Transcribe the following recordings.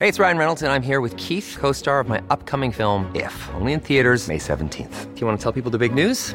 Hey, it's Ryan Reynolds, and I'm here with Keith, co star of my upcoming film, If, only in theaters, May 17th. Do you want to tell people the big news?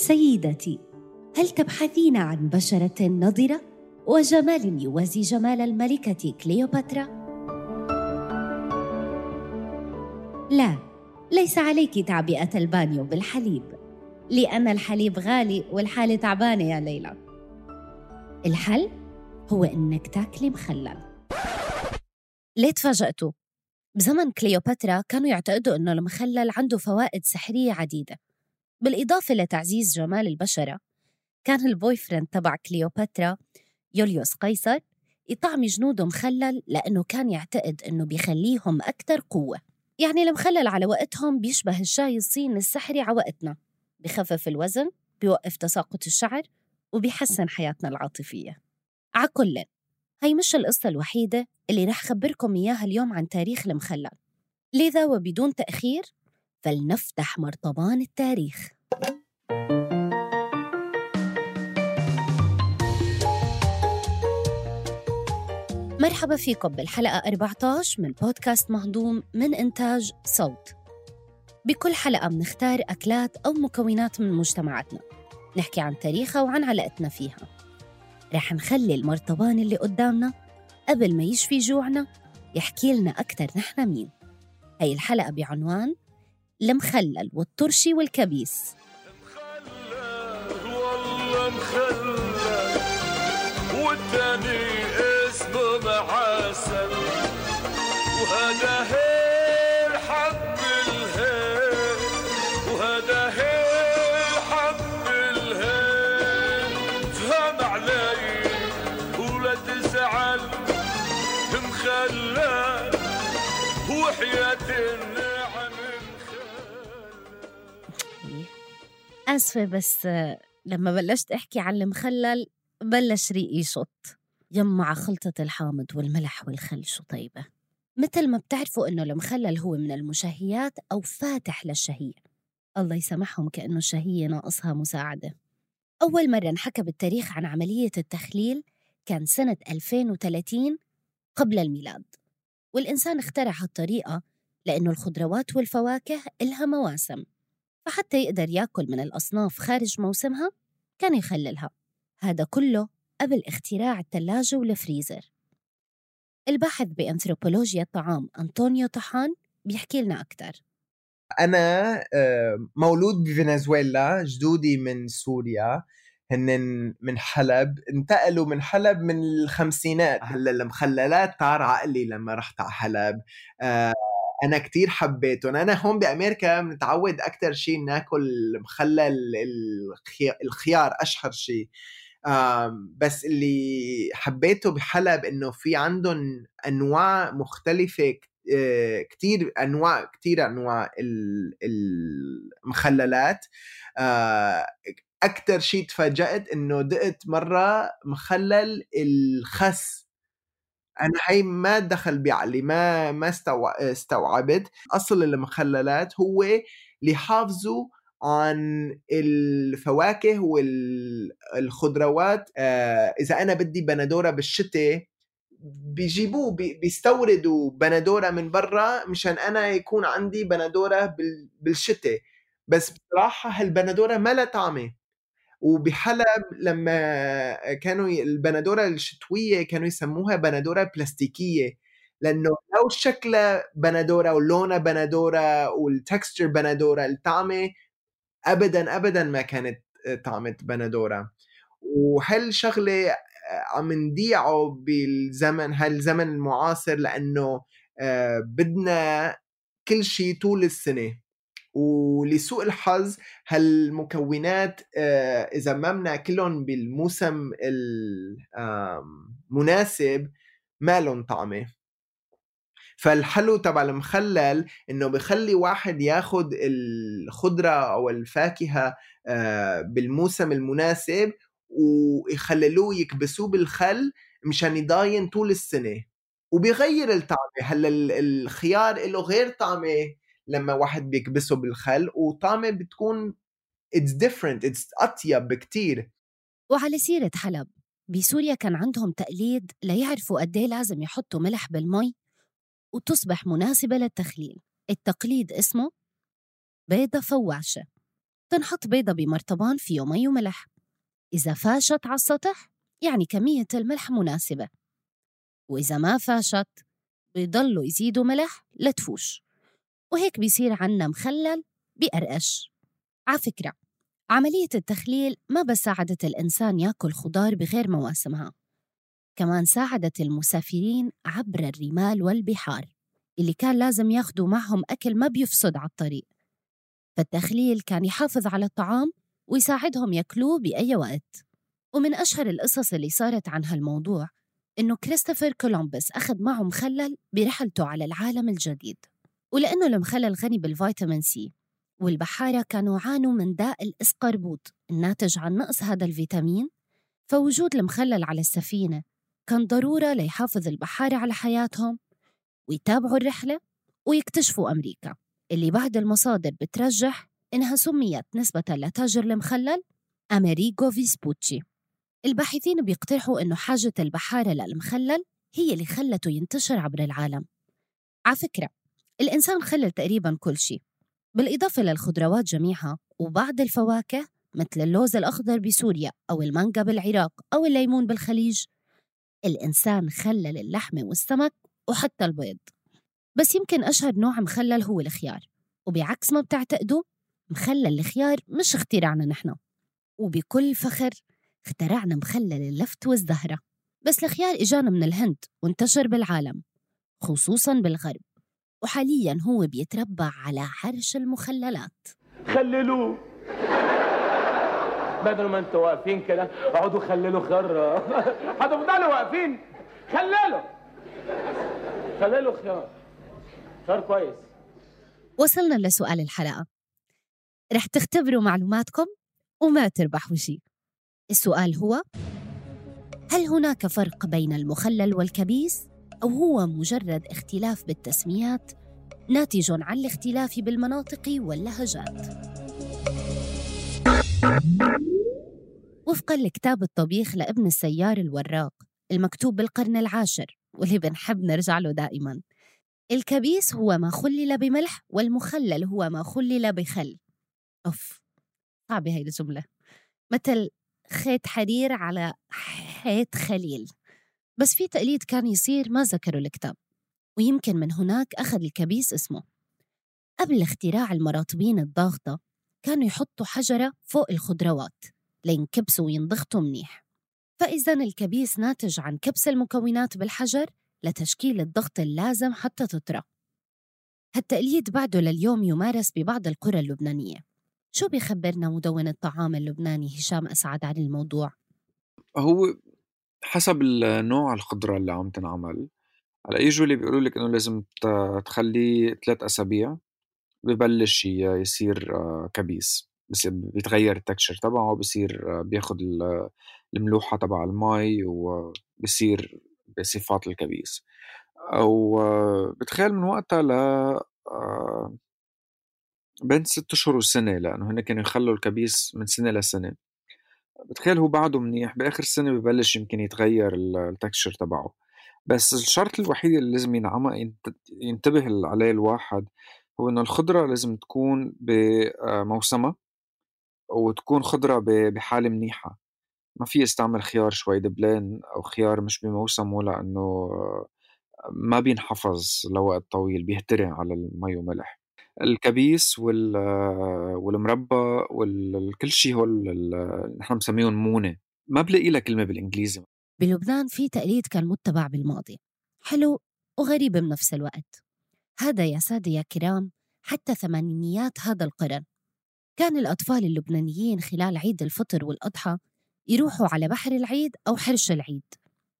سيدتي هل تبحثين عن بشرة نضرة وجمال يوازي جمال الملكة كليوباترا؟ لا ليس عليك تعبئة البانيو بالحليب لأن الحليب غالي والحالة تعبانة يا ليلى الحل هو إنك تاكلي مخلل ليه تفاجأتوا؟ بزمن كليوباترا كانوا يعتقدوا إنه المخلل عنده فوائد سحرية عديدة بالإضافة لتعزيز جمال البشرة كان ال boyfriend تبع كليوباترا يوليوس قيصر يطعمي جنوده مخلل لأنه كان يعتقد إنه بيخليهم أكثر قوة. يعني المخلل على وقتهم بيشبه الشاي الصيني السحري على وقتنا بخفف الوزن بيوقف تساقط الشعر وبيحسن حياتنا العاطفية. عكل هي مش القصة الوحيدة اللي رح خبركم إياها اليوم عن تاريخ المخلل. لذا وبدون تأخير فلنفتح مرطبان التاريخ. مرحبا فيكم بالحلقة 14 من بودكاست مهضوم من إنتاج صوت. بكل حلقة بنختار أكلات أو مكونات من مجتمعاتنا. نحكي عن تاريخها وعن علاقتنا فيها. رح نخلي المرطبان اللي قدامنا قبل ما يشفي جوعنا يحكي لنا أكتر نحن مين. هي الحلقة بعنوان المخلل والطرشي والكبيس. مخلل والله مخلل. والتاني اسمه معسل. وهذا هيل حب الهيل وهذا هيل حب الهيل فهم علي ولا تزعل. مخلل وحياة آسفة بس لما بلشت أحكي عن المخلل بلش ريقي يشط يمع خلطة الحامض والملح والخل شو طيبة مثل ما بتعرفوا إنه المخلل هو من المشهيات أو فاتح للشهية. الله يسامحهم كأنه الشهية ناقصها مساعدة. أول مرة انحكى بالتاريخ عن عملية التخليل كان سنة 2030 قبل الميلاد. والإنسان اخترع هالطريقة لأنه الخضروات والفواكه إلها مواسم. فحتى يقدر ياكل من الأصناف خارج موسمها كان يخللها. هذا كله قبل اختراع الثلاجة والفريزر. الباحث بأنثروبولوجيا الطعام أنطونيو طحان بيحكي لنا أكثر أنا آه، مولود بفنزويلا جدودي من سوريا هن من حلب انتقلوا من حلب من الخمسينات. هلا المخللات طار عقلي لما رحت على حلب. آه، أنا كتير حبيتهم أنا هون بأمريكا متعود أكثر شيء ناكل مخلل الخي- الخيار أشهر شيء بس اللي حبيته بحلب إنه في عندهم أنواع مختلفة آه، كتير أنواع كتير أنواع ال- المخللات. أكثر شيء تفاجأت إنه دقت مرة مخلل الخس. أنا هي ما دخل بعقلي ما ما استوع- استوعبت. أصل المخللات هو اللي يحافظوا عن الفواكه والخضروات آه، إذا أنا بدي بندوره بالشتاء بيجيبوه بي- بيستوردوا بندوره من برا مشان أنا يكون عندي بندوره بال- بالشتاء. بس بصراحة هالبندوره ما لها طعمة. وبحلب لما كانوا البندورة الشتوية كانوا يسموها بندورة بلاستيكية لأنه لو شكلها بندورة ولونها بندورة والتكستشر بندورة الطعمة ابدا ابدا ما كانت طعمة بندورة. وهل شغلة عم نضيعه بالزمن؟ هالزمن المعاصر لأنه آه، بدنا كل شيء طول السنة؟ ولسوء الحظ هالمكونات آه، إذا ما بناكلهم بالموسم المناسب ما لهم طعمة. فالحلو تبع المخلل إنه بخلي واحد ياخد الخضرة أو الفاكهة آه، بالموسم المناسب ويخللوه يكبسوه بالخل مشان يضاين طول السنة. وبيغير الطعمة هلا الخيار له غير طعمة؟ لما واحد بيكبسه بالخل وطعمه بتكون it's different it's أطيب بكتير. وعلى سيرة حلب بسوريا كان عندهم تقليد ليعرفوا قد إيه لازم يحطوا ملح بالمي وتصبح مناسبة للتخليل. التقليد اسمه بيضة فواشة تنحط بيضة بمرطبان فيه مي وملح. إذا فاشت على السطح يعني كمية الملح مناسبة. وإذا ما فاشت بيضلوا يزيدوا ملح لتفوش. وهيك بيصير عنا مخلل بقرقش. على فكرة عملية التخليل ما بس ساعدت الإنسان يأكل خضار بغير مواسمها كمان ساعدت المسافرين عبر الرمال والبحار اللي كان لازم ياخدوا معهم أكل ما بيفسد على الطريق. فالتخليل كان يحافظ على الطعام ويساعدهم ياكلوه بأي وقت. ومن أشهر القصص اللي صارت عن هالموضوع إنه كريستوفر كولومبس أخذ معه مخلل برحلته على العالم الجديد. ولأنه المخلل غني بالفيتامين C والبحارة كانوا عانوا من داء الإسقربوط الناتج عن نقص هذا الفيتامين فوجود المخلل على السفينة كان ضرورة ليحافظ البحارة على حياتهم ويتابعوا الرحلة ويكتشفوا أمريكا اللي بعض المصادر بترجح إنها سميت نسبة لتاجر المخلل أمريغو فيسبوتشي. الباحثين بيقترحوا إنه حاجة البحارة للمخلل هي اللي خلته ينتشر عبر العالم. على فكرة الإنسان خلل تقريبا كل شيء بالإضافة للخضروات جميعها وبعض الفواكه مثل اللوز الأخضر بسوريا أو المانجا بالعراق أو الليمون بالخليج. الإنسان خلل اللحمة والسمك وحتى البيض. بس يمكن أشهر نوع مخلل هو الخيار وبعكس ما بتعتقدوا مخلل الخيار مش اختراعنا نحن. وبكل فخر اخترعنا مخلل اللفت والزهرة. بس الخيار إجانا من الهند وانتشر بالعالم خصوصا بالغرب. وحاليا هو بيتربع على عرش المخللات. خللوه. بدل ما أنتوا واقفين كده اقعدوا خللوا خيار هتفضلوا واقفين. خللوا. خللوا خيار. خيار كويس. وصلنا لسؤال الحلقة. رح تختبروا معلوماتكم وما تربحوا شيء. السؤال هو هل هناك فرق بين المخلل والكبيس؟ أو هو مجرد اختلاف بالتسميات ناتج عن الاختلاف بالمناطق واللهجات. وفقا لكتاب الطبيخ لابن السيار الوراق المكتوب بالقرن العاشر واللي بنحب نرجع له دائما. الكبيس هو ما خلل بملح والمخلل هو ما خلل بخل. أوف صعبة هاي الجملة. مثل خيط حرير على حيط خليل. بس في تقليد كان يصير ما ذكروا الكتاب ويمكن من هناك أخذ الكبيس اسمه. قبل اختراع المراطبين الضاغطة كانوا يحطوا حجرة فوق الخضروات لينكبسوا وينضغطوا منيح. فإذا الكبيس ناتج عن كبس المكونات بالحجر لتشكيل الضغط اللازم حتى تطرى هالتقليد بعده لليوم يمارس ببعض القرى اللبنانية. شو بيخبرنا مدون الطعام اللبناني هشام أسعد عن الموضوع؟ هو حسب النوع الخضرة اللي عم تنعمل على يجوا اللي بيقولوا لك إنه لازم تخليه ثلاث أسابيع ببلش يصير آه، كبيس بس بيتغير التكشر تبعه بصير آه، بياخد الملوحة تبع المي وبصير بصفات الكبيس. أو آه، من وقتها ل بين ست أشهر وسنة لأنه هن كانوا يخلوا الكبيس من سنة لسنة. بتخيل هو بعده منيح بآخر السنة ببلش يمكن يتغير التكشر تبعه. بس الشرط الوحيد اللي لازم ينعمل ينتبه عليه الواحد هو إنه الخضرة لازم تكون بموسمها وتكون خضرة بحالة منيحة. ما في يستعمل خيار شوي دبلان أو خيار مش بموسمه لأنه ما بينحفظ لوقت طويل بيهتري على المي وملح. الكبيس وال والمربى وكل شيء هول نحن مسميهم مونة. ما بلاقي لها كلمة بالإنجليزي. بلبنان في تقليد كان متبع بالماضي. حلو وغريب بنفس الوقت. هذا يا سادة يا كرام حتى ثمانينيات هذا القرن. كان الأطفال اللبنانيين خلال عيد الفطر والأضحى يروحوا على بحر العيد أو حرش العيد.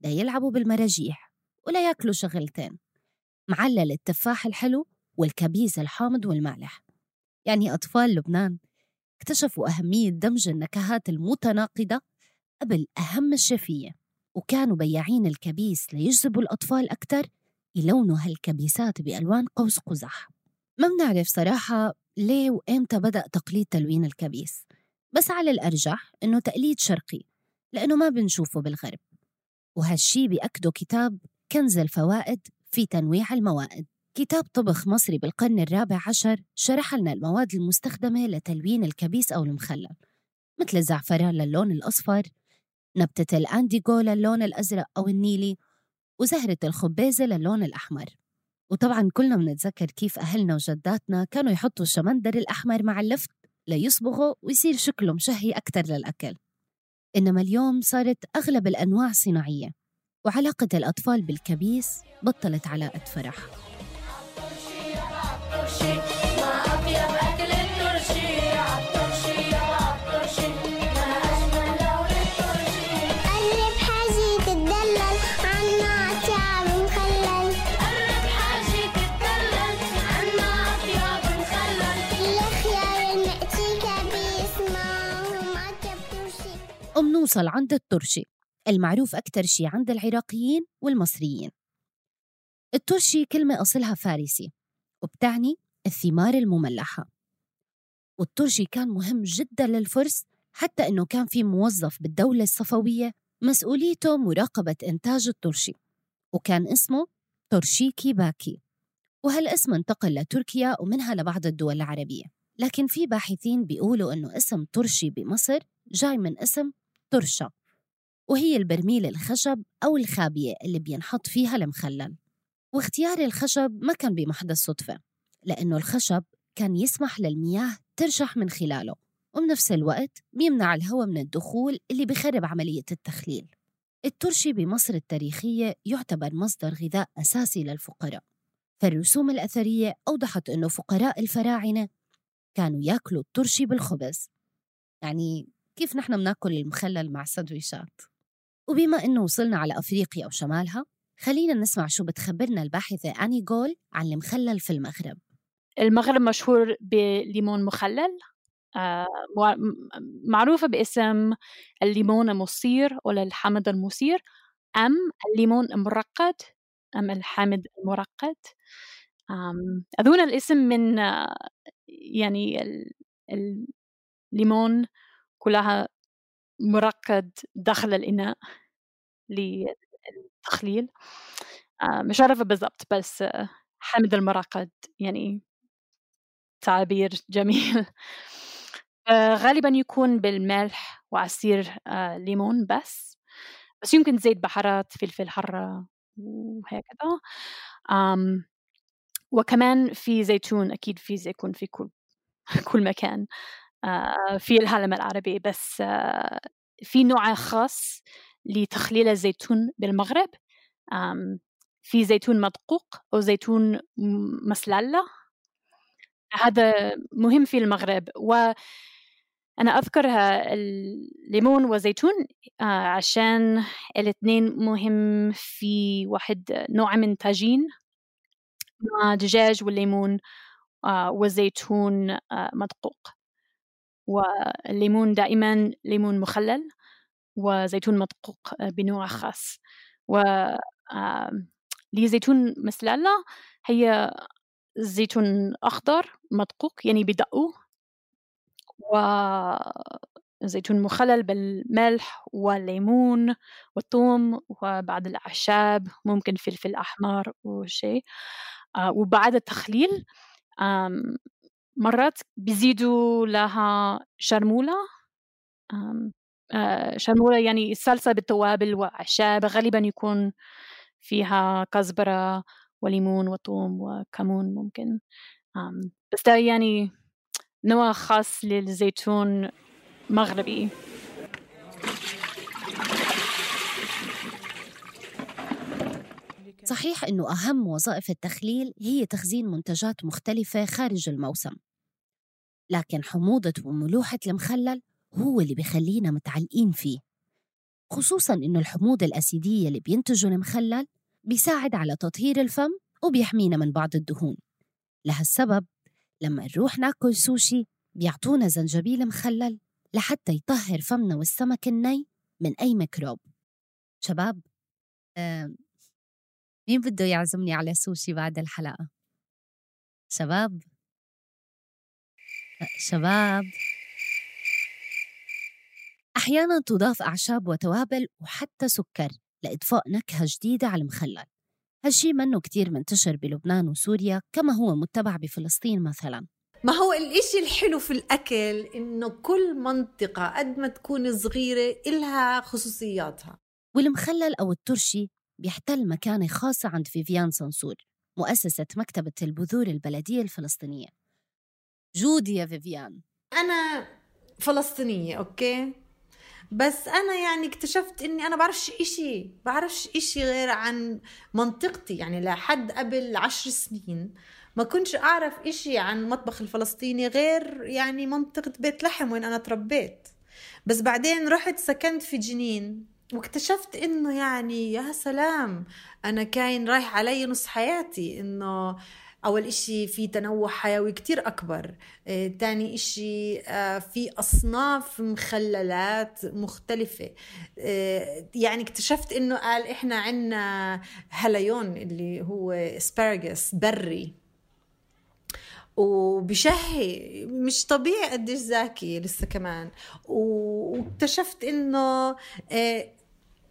ليلعبوا بالمراجيح ولا ياكلوا شغلتين. معلل التفاح الحلو والكبيز الحامض والمالح. يعني أطفال لبنان اكتشفوا أهمية دمج النكهات المتناقضة قبل أهم الشفية وكانوا بياعين الكبيس ليجذبوا الأطفال أكثر يلونوا هالكبيسات بألوان قوس قزح. ما بنعرف صراحة ليه وإمتى بدأ تقليد تلوين الكبيس بس على الأرجح إنه تقليد شرقي لأنه ما بنشوفه بالغرب. وهالشي بيأكده كتاب كنز الفوائد في تنويع الموائد. كتاب طبخ مصري بالقرن الرابع عشر شرح لنا المواد المستخدمة لتلوين الكبيس أو المخلل مثل الزعفران للون الأصفر نبتة الأنديغو للون الأزرق أو النيلي وزهرة الخبازة للون الأحمر. وطبعا كلنا بنتذكر كيف أهلنا وجداتنا كانوا يحطوا الشمندر الأحمر مع اللفت ليصبغوا ويصير شكله مشهي أكثر للأكل. إنما اليوم صارت أغلب الأنواع صناعية وعلاقة الأطفال بالكبيس بطلت علاقة فرح ومنوصل عند الترشي. المعروف أكتر شي عند العراقيين والمصريين. الترشي كلمة أصلها فارسي. وبتعني الثمار المملحة. والترشي كان مهم جدا للفرس حتى إنه كان في موظف بالدولة الصفوية مسؤوليته مراقبة إنتاج الترشي وكان اسمه ترشيكي باكي وهالاسم انتقل لتركيا ومنها لبعض الدول العربية. لكن في باحثين بيقولوا إنه اسم ترشي بمصر جاي من اسم ترشة وهي البرميل الخشب أو الخابية اللي بينحط فيها المخلل. واختيار الخشب ما كان بمحض الصدفة لأنه الخشب كان يسمح للمياه ترشح من خلاله وبنفس الوقت بيمنع الهواء من الدخول اللي بخرب عملية التخليل. الترشي بمصر التاريخية يعتبر مصدر غذاء أساسي للفقراء فالرسوم الأثرية أوضحت أنه فقراء الفراعنة كانوا يأكلوا الترشي بالخبز. يعني كيف نحن بنأكل المخلل مع السندويشات وبما أنه وصلنا على أفريقيا وشمالها خلينا نسمع شو بتخبرنا الباحثة أني جول عن المخلل في المغرب. المغرب مشهور بليمون مخلل آه، معروفة باسم الليمون المصير ولا الحامض المصير أم الليمون المرقد أم الحامض المرقد. أظن الاسم من آه، يعني ال- الليمون كلها مرقد داخل الإناء للتخليل آه، مش عارفة بالضبط بس حامض المرقد يعني تعبير جميل. آه، غالبا يكون بالملح وعصير آه، ليمون بس بس يمكن زيت بحرات فلفل حرة وهكذا. وكمان في زيتون أكيد في زيتون في كل كل مكان في العالم العربي بس في نوع خاص لتخليل الزيتون بالمغرب في زيتون مدقوق أو زيتون مسللة. هذا مهم في المغرب. أذكر ها- الليمون والزيتون آه، عشان الاثنين مهم في واحد نوع من طاجين مع دجاج والليمون آه، والزيتون آه، مدقوق. والليمون دائما ليمون مخلل. وزيتون مدقوق آه، بنوع خاص. و آم، لزيتون مسللة هي زيتون أخضر مدقوق يعني بدقوه وزيتون مخلل بالملح والليمون والثوم وبعض الأعشاب ممكن فلفل أحمر وشيء آه، وبعد التخليل مرات بيزيدوا لها شرمولة آم، آه، يعني صلصة بالتوابل وأعشاب غالبا يكون فيها كزبرة وليمون وثوم وكمون ممكن. بس ده يعني نوع خاص للزيتون مغربي. صحيح إنه أهم وظائف التخليل هي تخزين منتجات مختلفة خارج الموسم لكن حموضة وملوحة المخلل هو اللي بيخلينا متعلقين فيه. خصوصاً إنه الحموضة الأسيدية اللي بينتجه المخلل بيساعد على تطهير الفم وبيحمينا من بعض الدهون. لهالسبب لما نروح ناكل سوشي بيعطونا زنجبيل مخلل لحتى يطهر فمنا والسمك الني من أي ميكروب. شباب آه مين بده يعزمني على سوشي بعد الحلقة؟ شباب؟ شباب؟ أحيانا تضاف أعشاب وتوابل وحتى سكر لإضفاء نكهة جديدة على المخلل. هالشي منه كتير منتشر بلبنان وسوريا كما هو متبع بفلسطين مثلا. ما هو الإشي الحلو في الأكل؟ إنه كل منطقة قد ما تكون صغيرة إلها خصوصياتها. والمخلل أو الترشي بيحتل مكانة خاصة عند فيفيان صنصور مؤسسة مكتبة البذور البلدية الفلسطينية. جودي يا فيفيان. أنا فلسطينية okay؟ بس أنا يعني اكتشفت إني أنا بعرفش إشي بعرفش إشي غير عن منطقتي. يعني لحد قبل عشر سنين ما كنتش أعرف إشي عن المطبخ الفلسطيني غير يعني منطقة بيت لحم وين أنا تربيت. بس بعدين رحت سكنت في جنين واكتشفت إنه يعني يا سلام أنا كاين رايح علي نص حياتي إنه أول إشي في تنوع حيوي كتير أكبر. آه، تاني إشي آه، في أصناف مخللات مختلفة. آه، يعني اكتشفت إنه قال إحنا عنا هليون اللي هو asparagus بري. وبشهي مش طبيعي قديش زاكي لسه كمان. واكتشفت إنه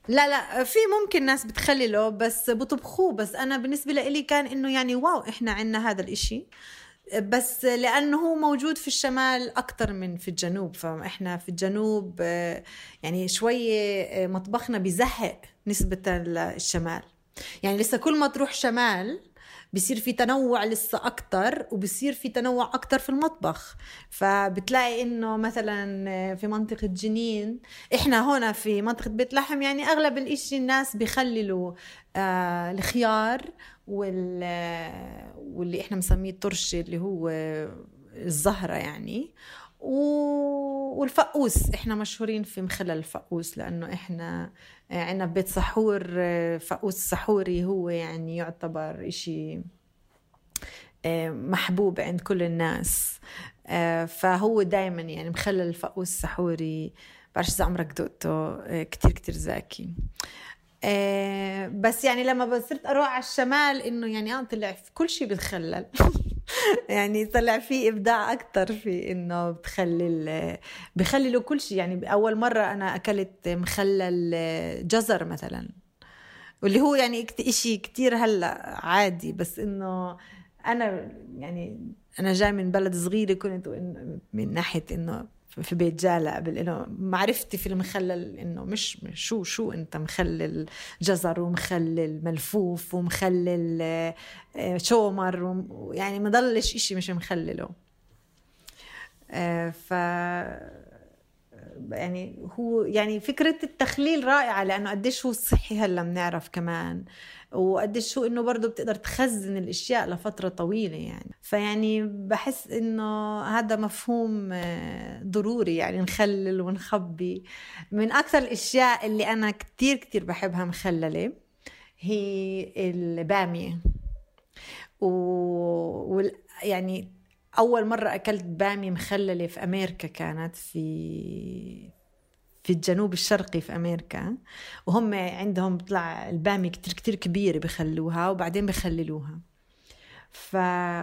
لا لا في ممكن ناس بتخلله بس بطبخوه بس أنا بالنسبة لي كان إنه يعني wow إحنا عنا هذا الإشي. بس لأنه هو موجود في الشمال أكثر من في الجنوب فإحنا في الجنوب يعني شوية مطبخنا بزهق نسبة للشمال يعني لسه كل ما تروح شمال بصير في تنوع لسه أكتر وبصير في تنوع أكتر في المطبخ. فبتلاقي إنه مثلا في منطقة جنين إحنا هنا في منطقة بيت لحم يعني أغلب الإشي الناس بيخللوا آه الخيار وال واللي إحنا مسميه الطرش اللي هو الزهرة يعني. و- والفقوس. إحنا مشهورين في مخلل الفقوس لأنه إحنا عندنا بيت سحور فقوس سحوري هو يعني يعتبر إشي آه، محبوب عند كل الناس. آه، فهو دايما يعني مخلل الفقوس السحوري بعرفش إذا عمرك دقته آه، كتير كتير زاكي. آه، بس يعني لما صرت أروح على الشمال إنه يعني آه طلع كل شيء بتخلل. يعني طلع في إبداع أكثر في إنه بتخلل بخللوا كل شيء يعني اول مرة أنا أكلت مخلل جزر مثلا واللي هو يعني إشي كتير هلأ عادي. بس إنه أنا يعني أنا جاي من بلد صغيرة كنت من ناحية إنه في بيت جالة قبل إنه معرفتي في المخلل إنه مش شو شو أنت مخلل جزر ومخلل ملفوف ومخلل آه، شومر وم- يعني ما ضلش إشي مش مخلله. آه، ف يعني هو يعني فكرة التخليل رائعة لأنه قديش هو صحي هلأ بنعرف كمان. وقديش هو إنه برضه بتقدر تخزن الأشياء لفترة طويلة يعني. فيعني بحس إنه هذا مفهوم آه، ضروري يعني نخلل ونخبي. من أكثر الأشياء اللي أنا كتير كتير بحبها مخللة هي البامية. و... وال... يعني أول مرة أكلت بامية مخللة في أمريكا كانت في في الجنوب الشرقي في أمريكا. وهم عندهم بطلع البامية كتير كتير كبيرة بخلوها وبعدين بخللوها. ف...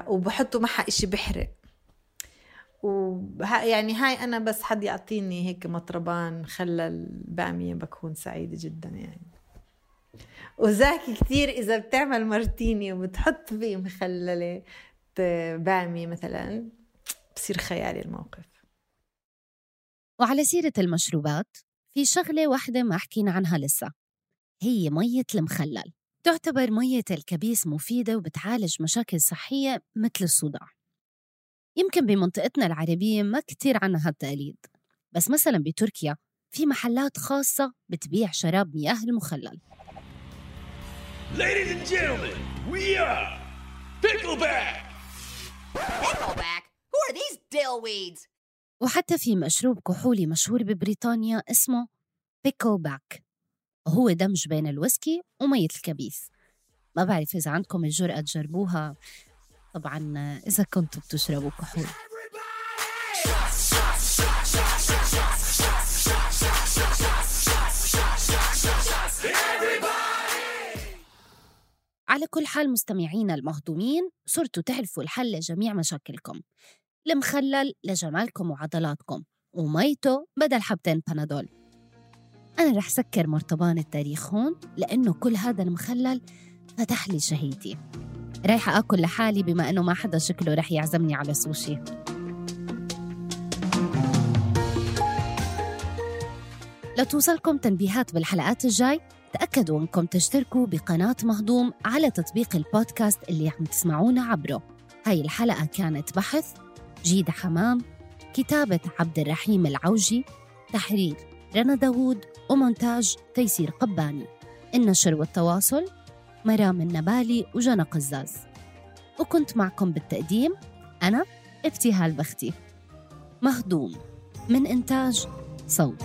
وبحطوا معها إشي بحرق. وه... يعني هاي أنا بس حد يعطيني هيك مطربان مخلل بامية بكون سعيدة جدا يعني. وزاكي كتير إذا بتعمل مارتيني وبتحط فيه مخللة بامية مثلا بصير خيالي الموقف. وعلى سيرة المشروبات في شغلة واحدة ما حكينا عنها لسه. هي مية المخلل. تعتبر مية الكبيس مفيدة وبتعالج مشاكل صحية مثل الصداع. يمكن بمنطقتنا العربية ما كتير عنا هالتقاليد بس مثلا بتركيا في محلات خاصة بتبيع شراب مياه المخلل. Ladies and gentlemen, we are Pickleback! وحتى في مشروب كحولي مشهور ببريطانيا اسمه Pickleback وهو دمج بين الويسكي ومية الكبيس. ما بعرف إذا عندكم الجرأة تجربوها. طبعا إذا كنتوا بتشربوا كحول. على كل حال مستمعينا المهضومين صرتوا تعرفوا الحل لجميع مشاكلكم. المخلل لجمالكم وعضلاتكم وميته بدل حبتين بنادول. أنا رح سكر مرطبان التاريخ هون لأنه كل هذا المخلل فتح لي شهيتي. رايحة آكل لحالي بما أنه ما حدا شكله رح يعزمني على سوشي لتوصلكم تنبيهات بالحلقات الجاي؟ تأكدوا أنكم تشتركوا بقناة مهضوم على تطبيق البودكاست اللي عم تسمعونا عبره. هاي الحلقة كانت بحث جيدة حمام كتابة عبد الرحيم العوجي تحرير رنا داوود ومونتاج تيسير قباني. النشر والتواصل مرام النبالي وجنى قزاز. وكنت معكم بالتقديم أنا ابتهال بختي. مهضوم من إنتاج صوت.